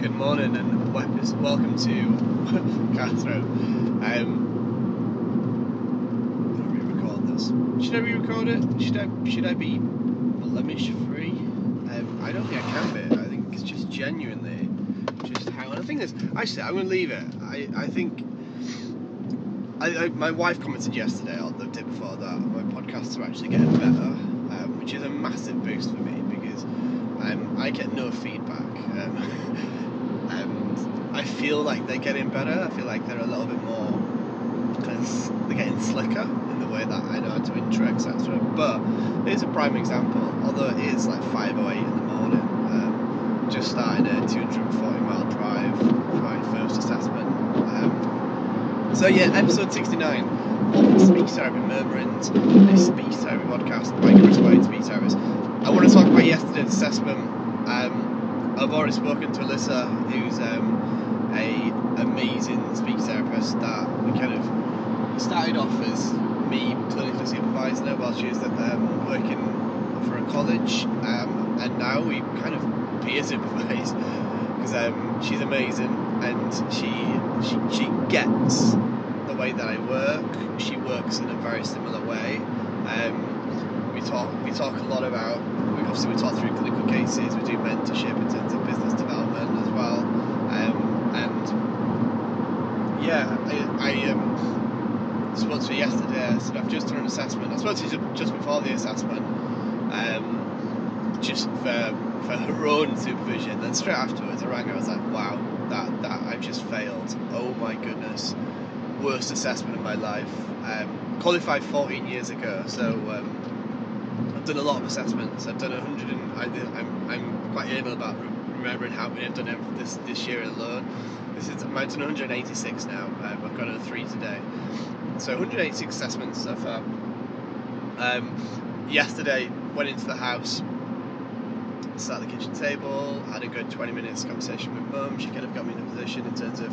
Good morning and welcome to Catherine. Um, re-record this. Should I re-record it? Should I? Should I be blemish free? Um, I don't think I can be. I think it's just genuinely just how. And I think this. Actually, I'm going to leave it. I I think. I, I, my wife commented yesterday on the day before that my podcasts are actually getting better, um, which is a massive boost for me because um, I get no feedback. Um, I feel like they're getting better. I feel like they're a little bit more they're getting slicker in the way that I know how to intro, etc. But here's a prime example. Although it is like 5:08 in the morning, um, just starting a 240 mile drive for my first assessment. Um, so yeah, episode 69 of Speech Therapy Murmurings, a speech therapy podcast by Chris White Speech Therapist. I want to talk about yesterday's assessment. Um, I've already spoken to Alyssa, who's um, a amazing speech therapist that we kind of started off as me clinically supervising her while she was um, working for a college, um, and now we kind of peer supervise because um, she's amazing and she, she she gets the way that I work. She works in a very similar way. Um, we talk we talk a lot about we obviously we talk through clinical cases. We do mentorship in terms of business development as well, um, and yeah, I, I um, spoke to I've just done an assessment. I suppose her just before the assessment, um, just for for her own supervision. Then straight afterwards, I rang her. I was like, wow, that that I've just failed. Oh my goodness worst assessment of my life. Um, qualified 14 years ago, so um, I've done a lot of assessments. I've done 100, and I, am I'm quite able about remembering how many I've done this this year alone. This is I've done 186 now. Um, I've got another three today, so 186 assessments so far. Um, yesterday went into the house, sat at the kitchen table, had a good 20 minutes conversation with mum. She kind of got me in a position in terms of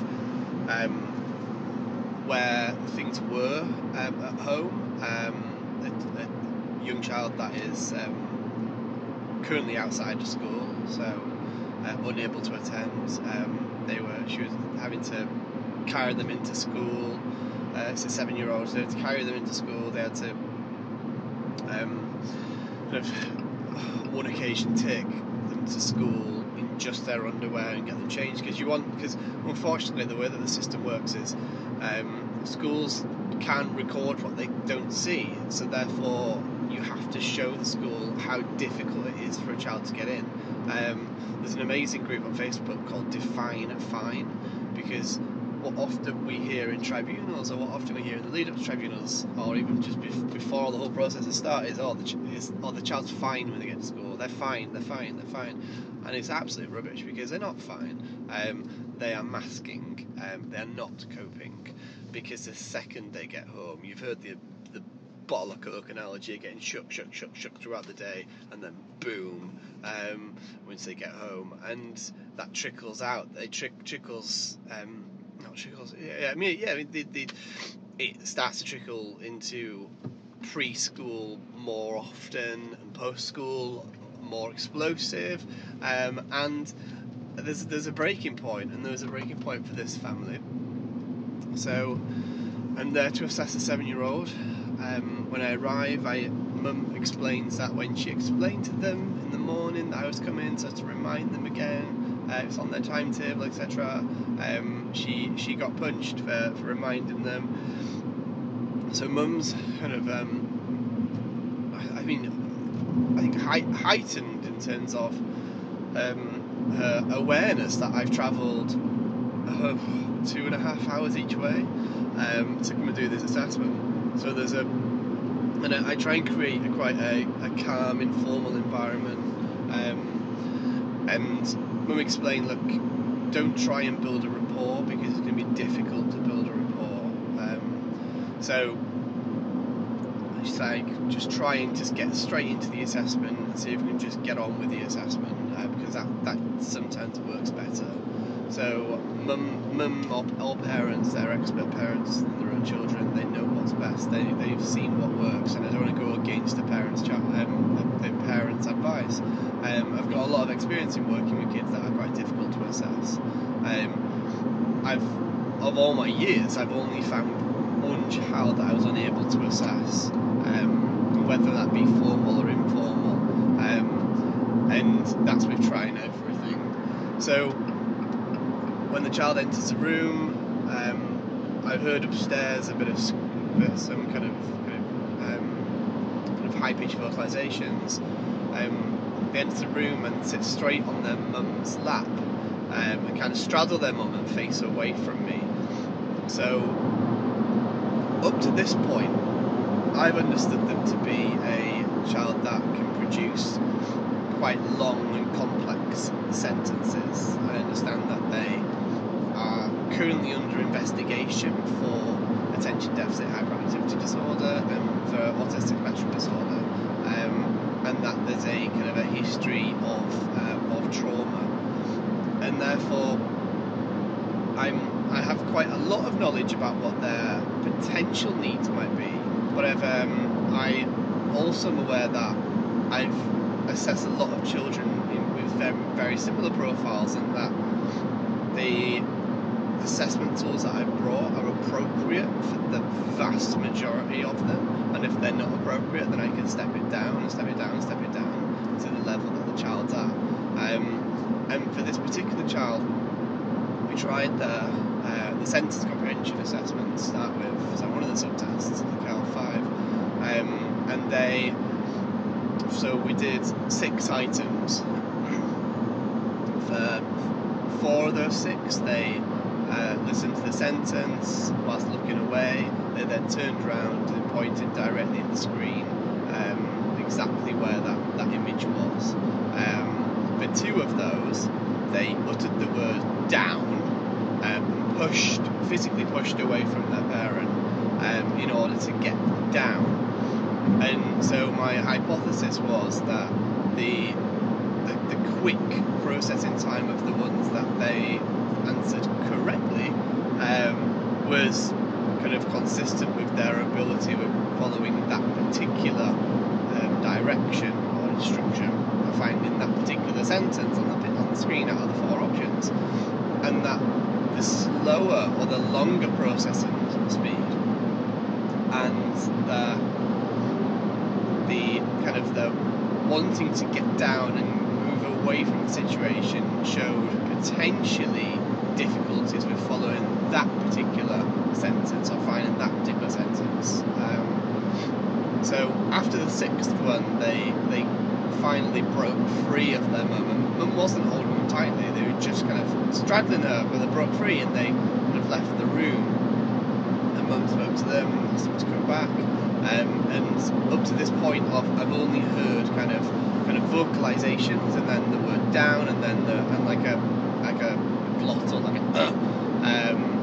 um, where things were um, at home. Um, a, a, young child that is um, currently outside of school, so uh, unable to attend. Um, they were she was having to carry them into school. Uh, it's a seven-year-old, they had to carry them into school. They had to um, kind of one occasion take them to school in just their underwear and get them changed because you want because unfortunately the way that the system works is um, schools can record what they don't see, so therefore you have to show the school how difficult it is for a child to get in. Um, there's an amazing group on Facebook called Define Fine because what often we hear in tribunals, or what often we hear in the lead up to tribunals, or even just before the whole process has started, is oh the, ch- is, oh, the child's fine when they get to school. They're fine, they're fine, they're fine. And it's absolute rubbish because they're not fine. Um, they are masking, um, they're not coping because the second they get home, you've heard the the bottle of Coke analogy getting shook, shook, shook, shook throughout the day, and then boom, um, once they get home, and that trickles out. It trick, trickles, um, not trickles. Yeah, I mean, yeah, I mean, the, the, it starts to trickle into preschool more often, and post school more explosive, um, and there's there's a breaking point, and there was a breaking point for this family so I'm there to assess a seven year old. Um, when I arrive, I mum explains that when she explained to them in the morning that I was coming, so to remind them again, uh, it's on their timetable, etc. Um, she she got punched for, for reminding them. So mum's kind of, um, I, mean, I think heightened in terms of um, her awareness that I've travelled uh, two and a half hours each way um, to come and do this assessment. So there's a, and I, I try and create a, quite a, a calm, informal environment. Um, and Mum explained, look, don't try and build a rapport because it's going to be difficult to build a rapport. Um, so it's like just trying to get straight into the assessment and see if we can just get on with the assessment uh, because that, that sometimes works better. So mum, mum or, parents, they're expert parents their own children. They know what's best. They they've seen what works, and I don't want to go against the parents' um, the, the parents' advice. Um, I've got a lot of experience in working with kids that are quite difficult to assess. I've of all my years, I've only found one child that I was unable to assess, um, whether that be formal or informal, um, and that's with trying everything. So when the child enters the room, um, I heard upstairs a bit of some kind of, kind of, um, kind of high-pitched vocalizations. Um, they enter the room and sit straight on their mum's lap um, and kind of straddle their mum and face away from me. So, up to this point, I've understood them to be a child that can produce quite long and complex sentences. I understand that they are currently under investigation for attention deficit hyperactivity disorder and for autistic spectrum disorder, um, and that there's a kind of a history of uh, of trauma, and therefore I'm I have quite a lot of knowledge about what their potential needs might be, but I've, um, I also am aware that I've assessed a lot of children in, with very, very similar profiles, and that the assessment tools that I've brought are appropriate for the vast majority of them, and if they're not appropriate, then I can step it down and step it down and step it down to the level that the child's at. Um, and for this particular child, we tried the uh, the sentence comprehension assessment to start with, so one of the subtests, the CELF 5, um, and they, so we did six items. For four of those six, they uh, listened to the sentence whilst looking away. They then turned around and pointed directly at the screen, um, exactly where that, that image was. Um, two of those, they uttered the word down um, pushed, physically pushed away from their parent um, in order to get down. And so my hypothesis was that the, the, the quick processing time of the ones that they answered correctly um, was kind of consistent with their ability with following that particular um, direction or instruction or finding that particular sentence on the, on the screen out of the four options and that the slower or the longer processing speed and the the kind of the wanting to get down and move away from the situation showed potentially difficulties with following that particular sentence or finding that particular sentence. Um, so after the sixth one, they they finally broke free of their mum. And mum wasn't holding them tightly; they were just kind of straddling her, but they broke free and they kind of left the room. And mum spoke to them, and asked them to come back. Um, and up to this point, of, I've only heard kind of kind of vocalizations, and then the word down, and then the and like a like a glot or like a uh, um,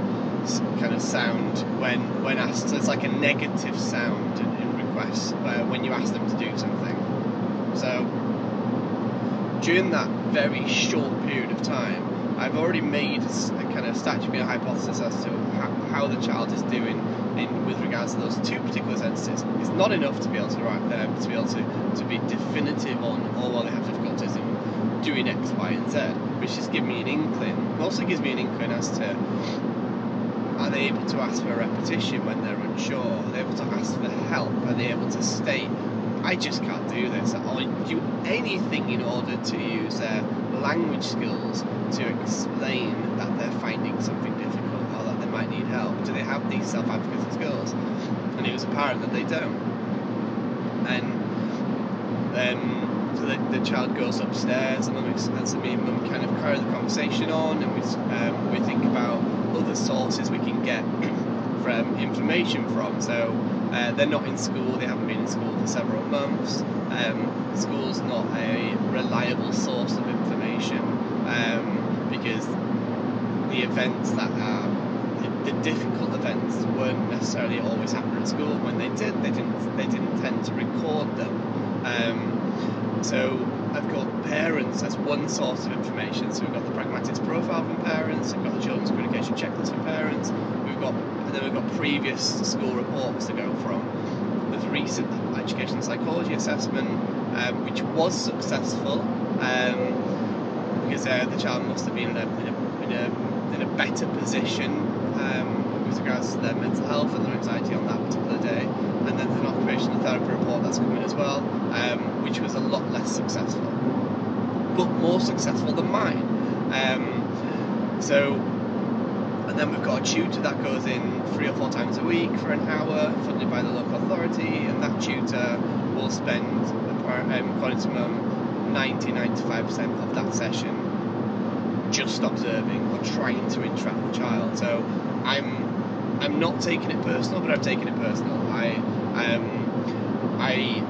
kind of sound when when asked. So it's like a negative sound in, in requests where when you ask them to do something. So during that very short period of time, I've already made a kind of statutory hypothesis as to how, the child is doing in, with regards to those two particular sentences. It's not enough to be able to write um, to be able to, to be definitive on oh well they have difficulties in doing X, Y, and Z, which just gives me an inkling. Also gives me an inkling as to are they able to ask for repetition when they're unsure? Are they able to ask for help? Are they able to state I just can't do this or do anything in order to use their language skills to explain that they're finding something difficult or that they might need help. Do they have these self-advocacy skills? And it was apparent that they don't. And um, so the, the child goes upstairs, and, mum, and me and mum kind of carry the conversation on, and we um, we think about other sources we can get from information from. So uh, they're not in school, they haven't been in school for several months. Um, school's not a reliable source of information um, because the events that are the, difficult events weren't necessarily always happening at school. When they did, they didn't they didn't tend to record them. Um, so I've got parents as one source of information. So we've got the pragmatics profile from parents, we've got the children's communication checklist from parents, we've got then we've got previous school reports to go from. There's recent education psychology assessment, um, which was successful. Um, because uh, the child must have been in a, in a, in a, in a better position um, with regards to their mental health and their anxiety on that particular day. And then there's an occupational therapy report that's coming as well, um, which was a lot less successful, but more successful than mine. Um, so, and then we've got a tutor that goes in three or four times a week for an hour, funded by the local authority, and that tutor will spend, um, according to mum, 90 95% of that session just observing or trying to entrap the child. So I'm I'm not taking it personal, but I'm taking it personal. I um, I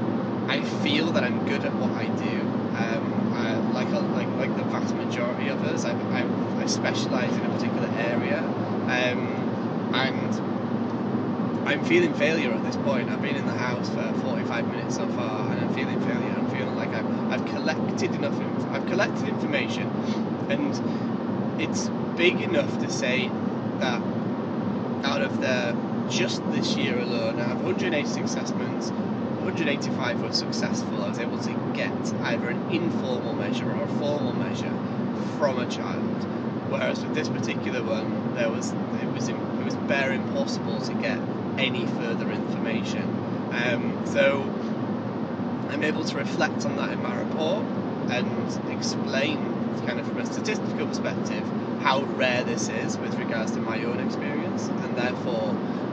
I feel that I'm good at what I do. Um, I, like like like the vast majority of us, I I, I specialise in a particular area, um, and I'm feeling failure at this point. I've been in the house for 45 minutes so far, and I'm feeling failure. I'm feeling like I've, I've collected enough. Inf- I've collected information, and it's big enough to say that out of the just this year alone, I have 186 assessments, 185 were successful. I was able to get either an informal measure or a formal measure from a child. Whereas with this particular one, there was it was it was bare impossible to get any further information. Um, so I'm able to reflect on that in my report and explain, kind of from a statistical perspective, how rare this is with regards to my own experience, and therefore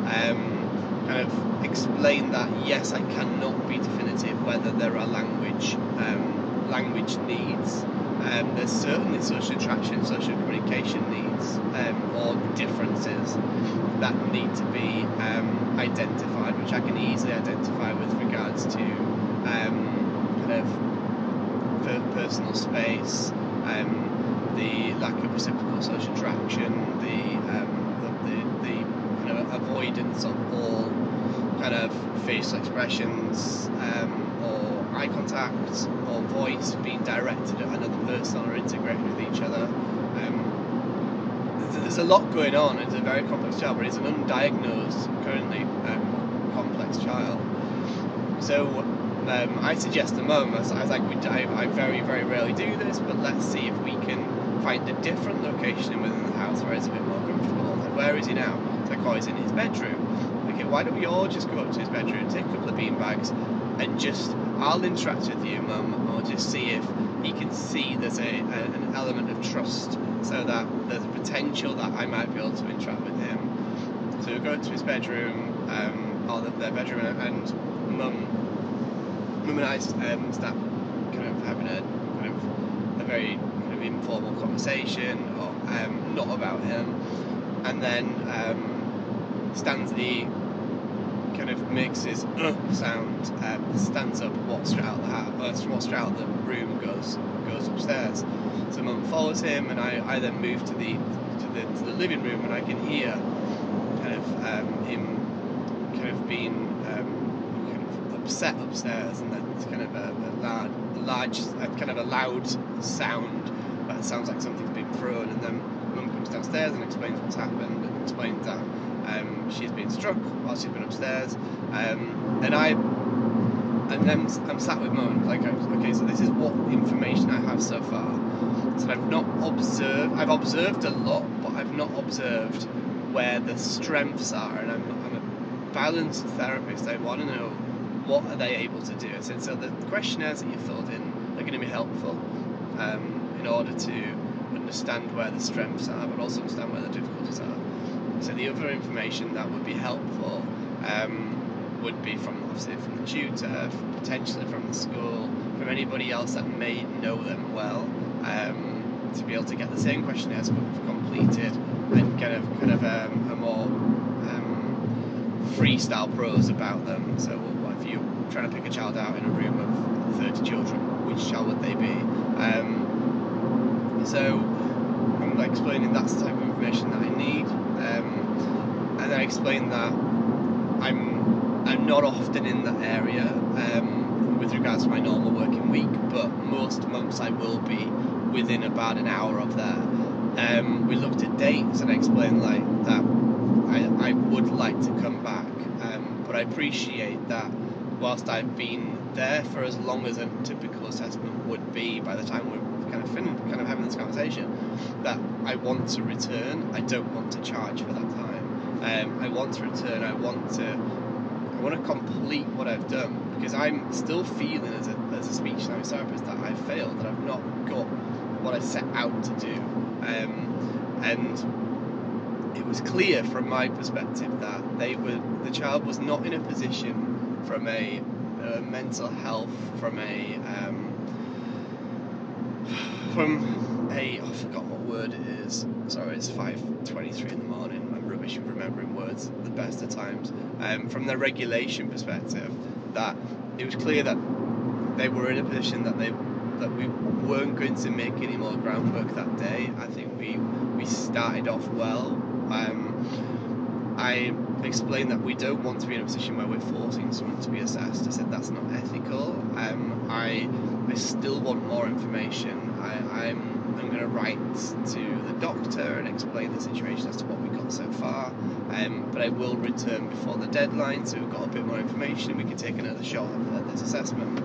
um, kind of explain that yes, I cannot be definitive whether there are language um, language needs. Um, there's certainly social interaction, social communication needs, um, or differences that need to be um, identified, which I can easily identify with regards to um, kind of personal space, um, the lack of reciprocal social interaction, the, um, the, the, the kind of avoidance of all kind of facial expressions um, contact or voice being directed at another person or integrated with each other. Um, there's, a lot going on. It's a very complex child, but it's an undiagnosed, currently um, complex child. So um, I suggest the mum, I was, I we, I, I, very, very rarely do this, but let's see if we can find a different location within the house where it's a bit more comfortable. Like, where is he now? It's like, oh, he's in his bedroom. Okay, why don't we all just go up to his bedroom, take a couple of bean bags, and just, I'll interact with you, mum, or just see if he can see there's a, a, an element of trust so that there's a potential that I might be able to interact with him. So we go up to his bedroom, um, or their bedroom, and mum Mum and I um, start kind of having a kind of a very kind of informal conversation, or um, not about him, and then um, Stanley of makes his uh sound, um, stands up, walks out the house, uh, walks out the room, goes goes upstairs. So Mum follows him, and I, I then move to the to the to the living room, and I can hear kind of um, him kind of being kind of upset upstairs, and then kind of a, a a large, a kind of a loud sound that sounds like something's been thrown, and then Mum comes downstairs and explains what's happened, and explains that um, she's been struck while she's been upstairs, um, and I. And then I'm sat with Mum, like, okay, so this is what information I have so far. So I've not observed, I've observed a lot, but I've not observed where the strengths are, and I'm, I'm a balanced therapist. I want to know what are they able to do? I so the questionnaires that you filled in are going to be helpful um, in order to understand where the strengths are, but also understand where the difficulties are. So the other information that would be helpful um, would be from obviously from the tutor, potentially from the school, from anybody else that may know them well, um, to be able to get the same questionnaires completed and kind of kind of um, a more um, freestyle prose about them. So if you're trying to pick a child out in a room of 30 children, which child would they be? Um, so I'm explaining that's the type of information that I need, um, and I explained that I'm I'm not often in that area um, with regards to my normal working week, but most months I will be within about an hour of there. Um, we looked at dates, and I explained like that I, I would like to come back, um, but I appreciate that whilst I've been there for as long as a typical assessment would be by the time we're kind of fin- kind of having this conversation that I want to return. I don't want to charge for that time. Um, I want to return. I want to. I want to complete what I've done because I'm still feeling as a, as a speech language therapist that I've failed, that I've not got what I set out to do. Um, and it was clear from my perspective that they were the child was not in a position from a, uh, mental health, from a um, from a oh, I forgot what word it is. Sorry, it's five twenty-three in the morning. Remembering words the best of times. Um, from the regulation perspective, that it was clear that they were in a position that they that we weren't going to make any more groundwork that day. I think we we started off well. Um, I explained that we don't want to be in a position where we're forcing someone to be assessed. I said that's not ethical. Um, I I still want more information. I, I'm I'm going to write to the doctor and explain the situation as to what we got so far. Um, but I will return before the deadline, so we've got a bit more information. and We can take another shot at this assessment.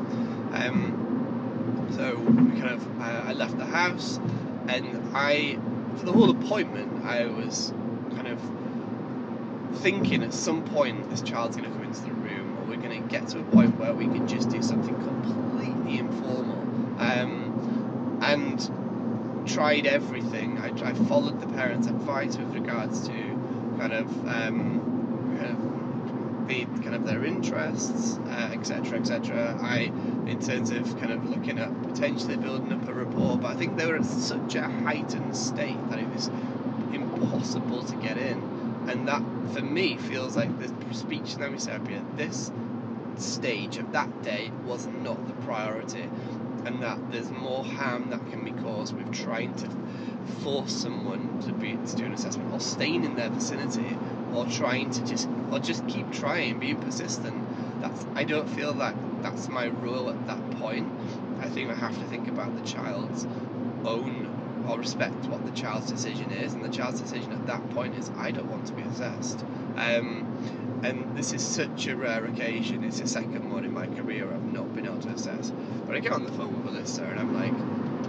Um, so we kind of, uh, I left the house, and I, for the whole appointment, I was kind of thinking at some point this child's going to come into the room, or we're going to get to a point where we can just do something completely informal. Um, and tried everything. I, I, followed the parents' advice with regards to kind of, um, kind of the kind of their interests, etc., uh, etc. Et I, in terms of kind of looking at potentially building up a rapport, but I think they were at such a heightened state that it was impossible to get in, and that for me feels like the speech therapy at this stage of that day was not the priority and that there's more harm that can be caused with trying to force someone to be to do an assessment or staying in their vicinity or trying to just or just keep trying being persistent. That's i don't feel that that's my role at that point. I think i have to think about the child's own or respect what the child's decision is and the child's decision at that point is i don't want to be assessed. Um, and this is such a rare occasion. It's the second one in my career I've not been able to assess. But I get on the phone with Alyssa and I'm like,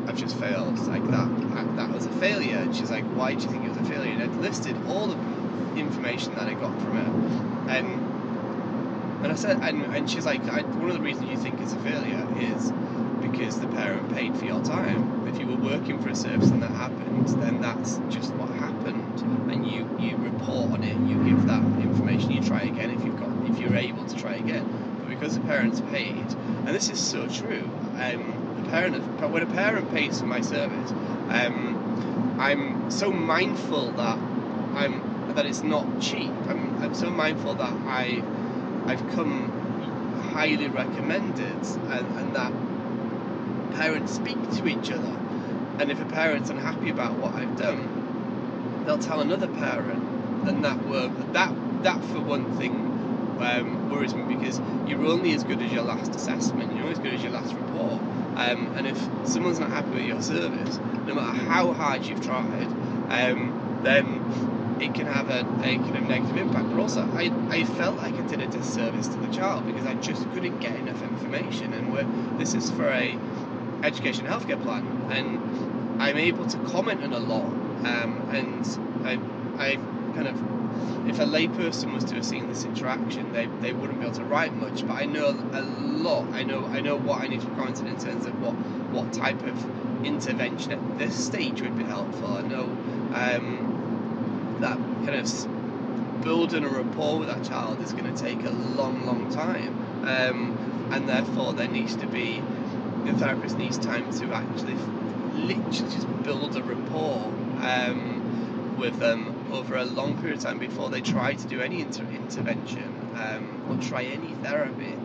I've just failed. Like that, that was a failure. And she's like, why do you think it was a failure? And I'd listed all the information that I got from her, and and I said, and, and she's like, one of the reasons you think it's a failure is because the parent paid for your time. If you were working for a service and that happened, then that's just what happened, and you you report on it, you give that information, you try again if you've got if you're able to try again. But because the parents paid, and this is so true, um, the parent when a parent pays for my service, um, I'm so mindful that I'm that it's not cheap. I'm, I'm so mindful that I I've come highly recommended and, and that parents speak to each other. And if a parent's unhappy about what I've done, they'll tell another parent. And that work, that that for one thing um, worries me because you're only as good as your last assessment. You're only as good as your last report. Um, and if someone's not happy with your service, no matter how hard you've tried, um, then it can have a, a, kind of negative impact. But also, I, I felt like I did a disservice to the child because I just couldn't get enough information. And this is for a education healthcare plan, and I'm able to comment on a lot. Um, and I, I kind of, if a layperson was to have seen this interaction, they, they wouldn't be able to write much. But I know a lot. I know I know what I need to comment on in terms of what what type of intervention at this stage would be helpful. I know um, that kind of building a rapport with that child is going to take a long, long time, um, and therefore there needs to be the therapist needs time to actually literally just build a rapport um, with them over a long period of time before they try to do any inter- intervention um, or try any therapy.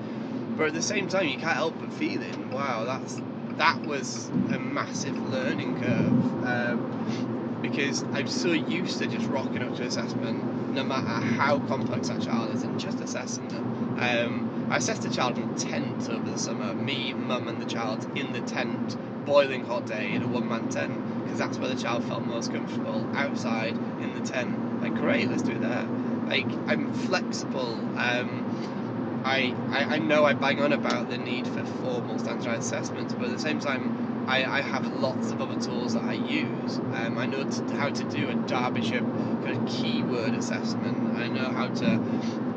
But at the same time, you can't help but feeling, wow, that's that was a massive learning curve um, because I'm so used to just rocking up to assessment, no matter how complex that child is, and just assessing them. Um, I assessed a child in a tent over the summer, me, mum, and the child in the tent, boiling hot day in a one man tent, because that's where the child felt most comfortable, outside in the tent. Like, great, let's do it there. Like, I'm flexible. Um, I, I, I know I bang on about the need for formal standardized assessments, but at the same time, I, I have lots of other tools that I use. Um, I know to, how to do a Derbyshire kind of keyword assessment. I know how to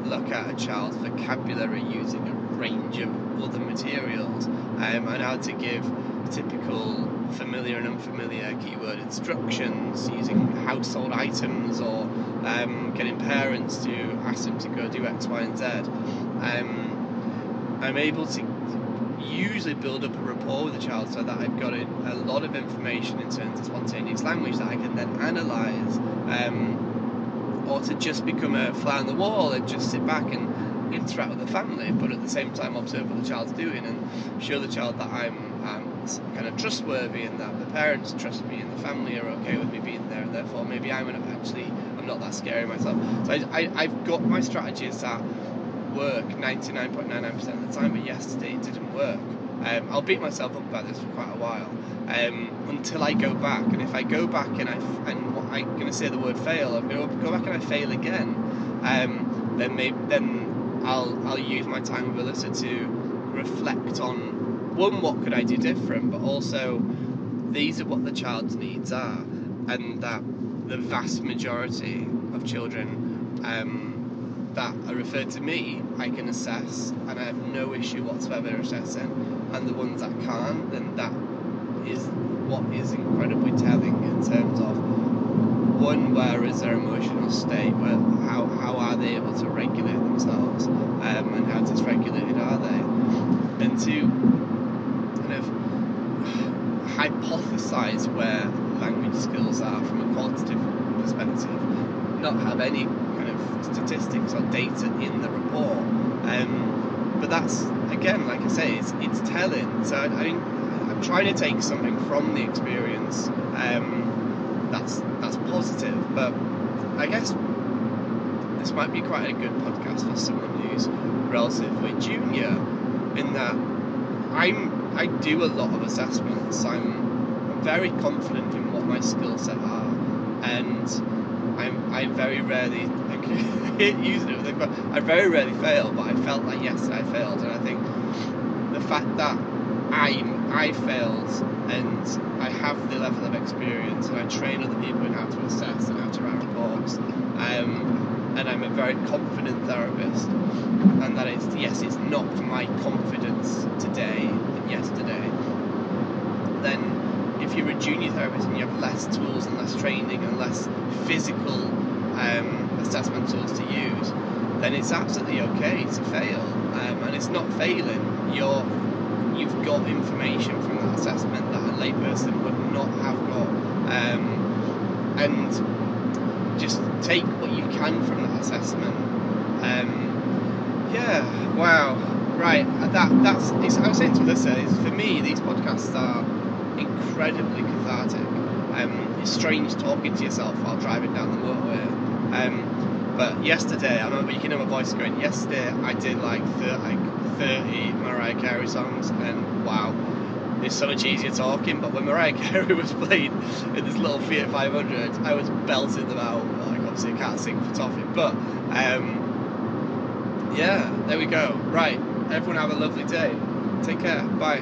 look at a child's vocabulary using a range of other materials. Um, know how to give typical familiar and unfamiliar keyword instructions using household items or um, getting parents to ask them to go do X, Y, and Z. Um, I'm able to usually build up a rapport with the child so that I've got a, a lot of information in terms of spontaneous language that I can then analyse, um, or to just become a fly on the wall and just sit back and interact with the family, but at the same time observe what the child's doing and show the child that I'm um, kind of trustworthy and that the parents trust me and the family are okay with me being there, and therefore maybe I'm actually I'm not that scary myself. So I, I, have got my strategies that work 99.99% of the time, but yesterday it didn't work. Um, I'll beat myself up about this for quite a while um, until I go back. And if I go back and I and I'm going to say the word fail, I'm going to go back and I fail again. Um, then maybe then I'll I'll use my time with Alyssa to reflect on one what could I do different, but also these are what the child's needs are, and that the vast majority of children um, that are referred to me, I can assess, and I have no issue whatsoever assessing. And the ones that can't, then that is what is incredibly telling in terms of one, where is their emotional state, where how, how are they able to regulate themselves, um, and how dysregulated are they, and to kind of hypothesize where language skills are from a qualitative perspective, not have any kind of statistics or data in the report. Um, but that's again, like I say, it's, it's telling. So I, I am trying to take something from the experience um, that's that's positive. But I guess this might be quite a good podcast for someone who's relatively junior, in that I'm I do a lot of assessments. I'm very confident in what my skill set are, and I'm I very rarely using it very rarely fail, but I felt like yesterday I failed, and I think the fact that I'm I failed and I have the level of experience and I train other people in how to assess and how to write reports, um, and I'm a very confident therapist, and that is, yes, it's not my confidence today and yesterday. Then if you're a junior therapist and you have less tools and less training and less physical um, assessment tools to use, then it's absolutely okay to fail. Um, and it's not failing. You're you've got information from that assessment a would not have got, um, and just take what you can from that assessment. Um, yeah, wow, right. That that's. I was saying to Alyssa, is for me these podcasts are incredibly cathartic. Um, it's strange talking to yourself while driving down the motorway. Um, but yesterday, I remember you can hear my voice going. Yesterday, I did like 30, like 30 Mariah Carey songs, and wow, it's so much easier talking. But when Mariah Carey was playing in this little Fiat 500, I was belting them out. Like obviously, I can't sing for Toffee, but um, yeah, there we go. Right, everyone have a lovely day. Take care. Bye.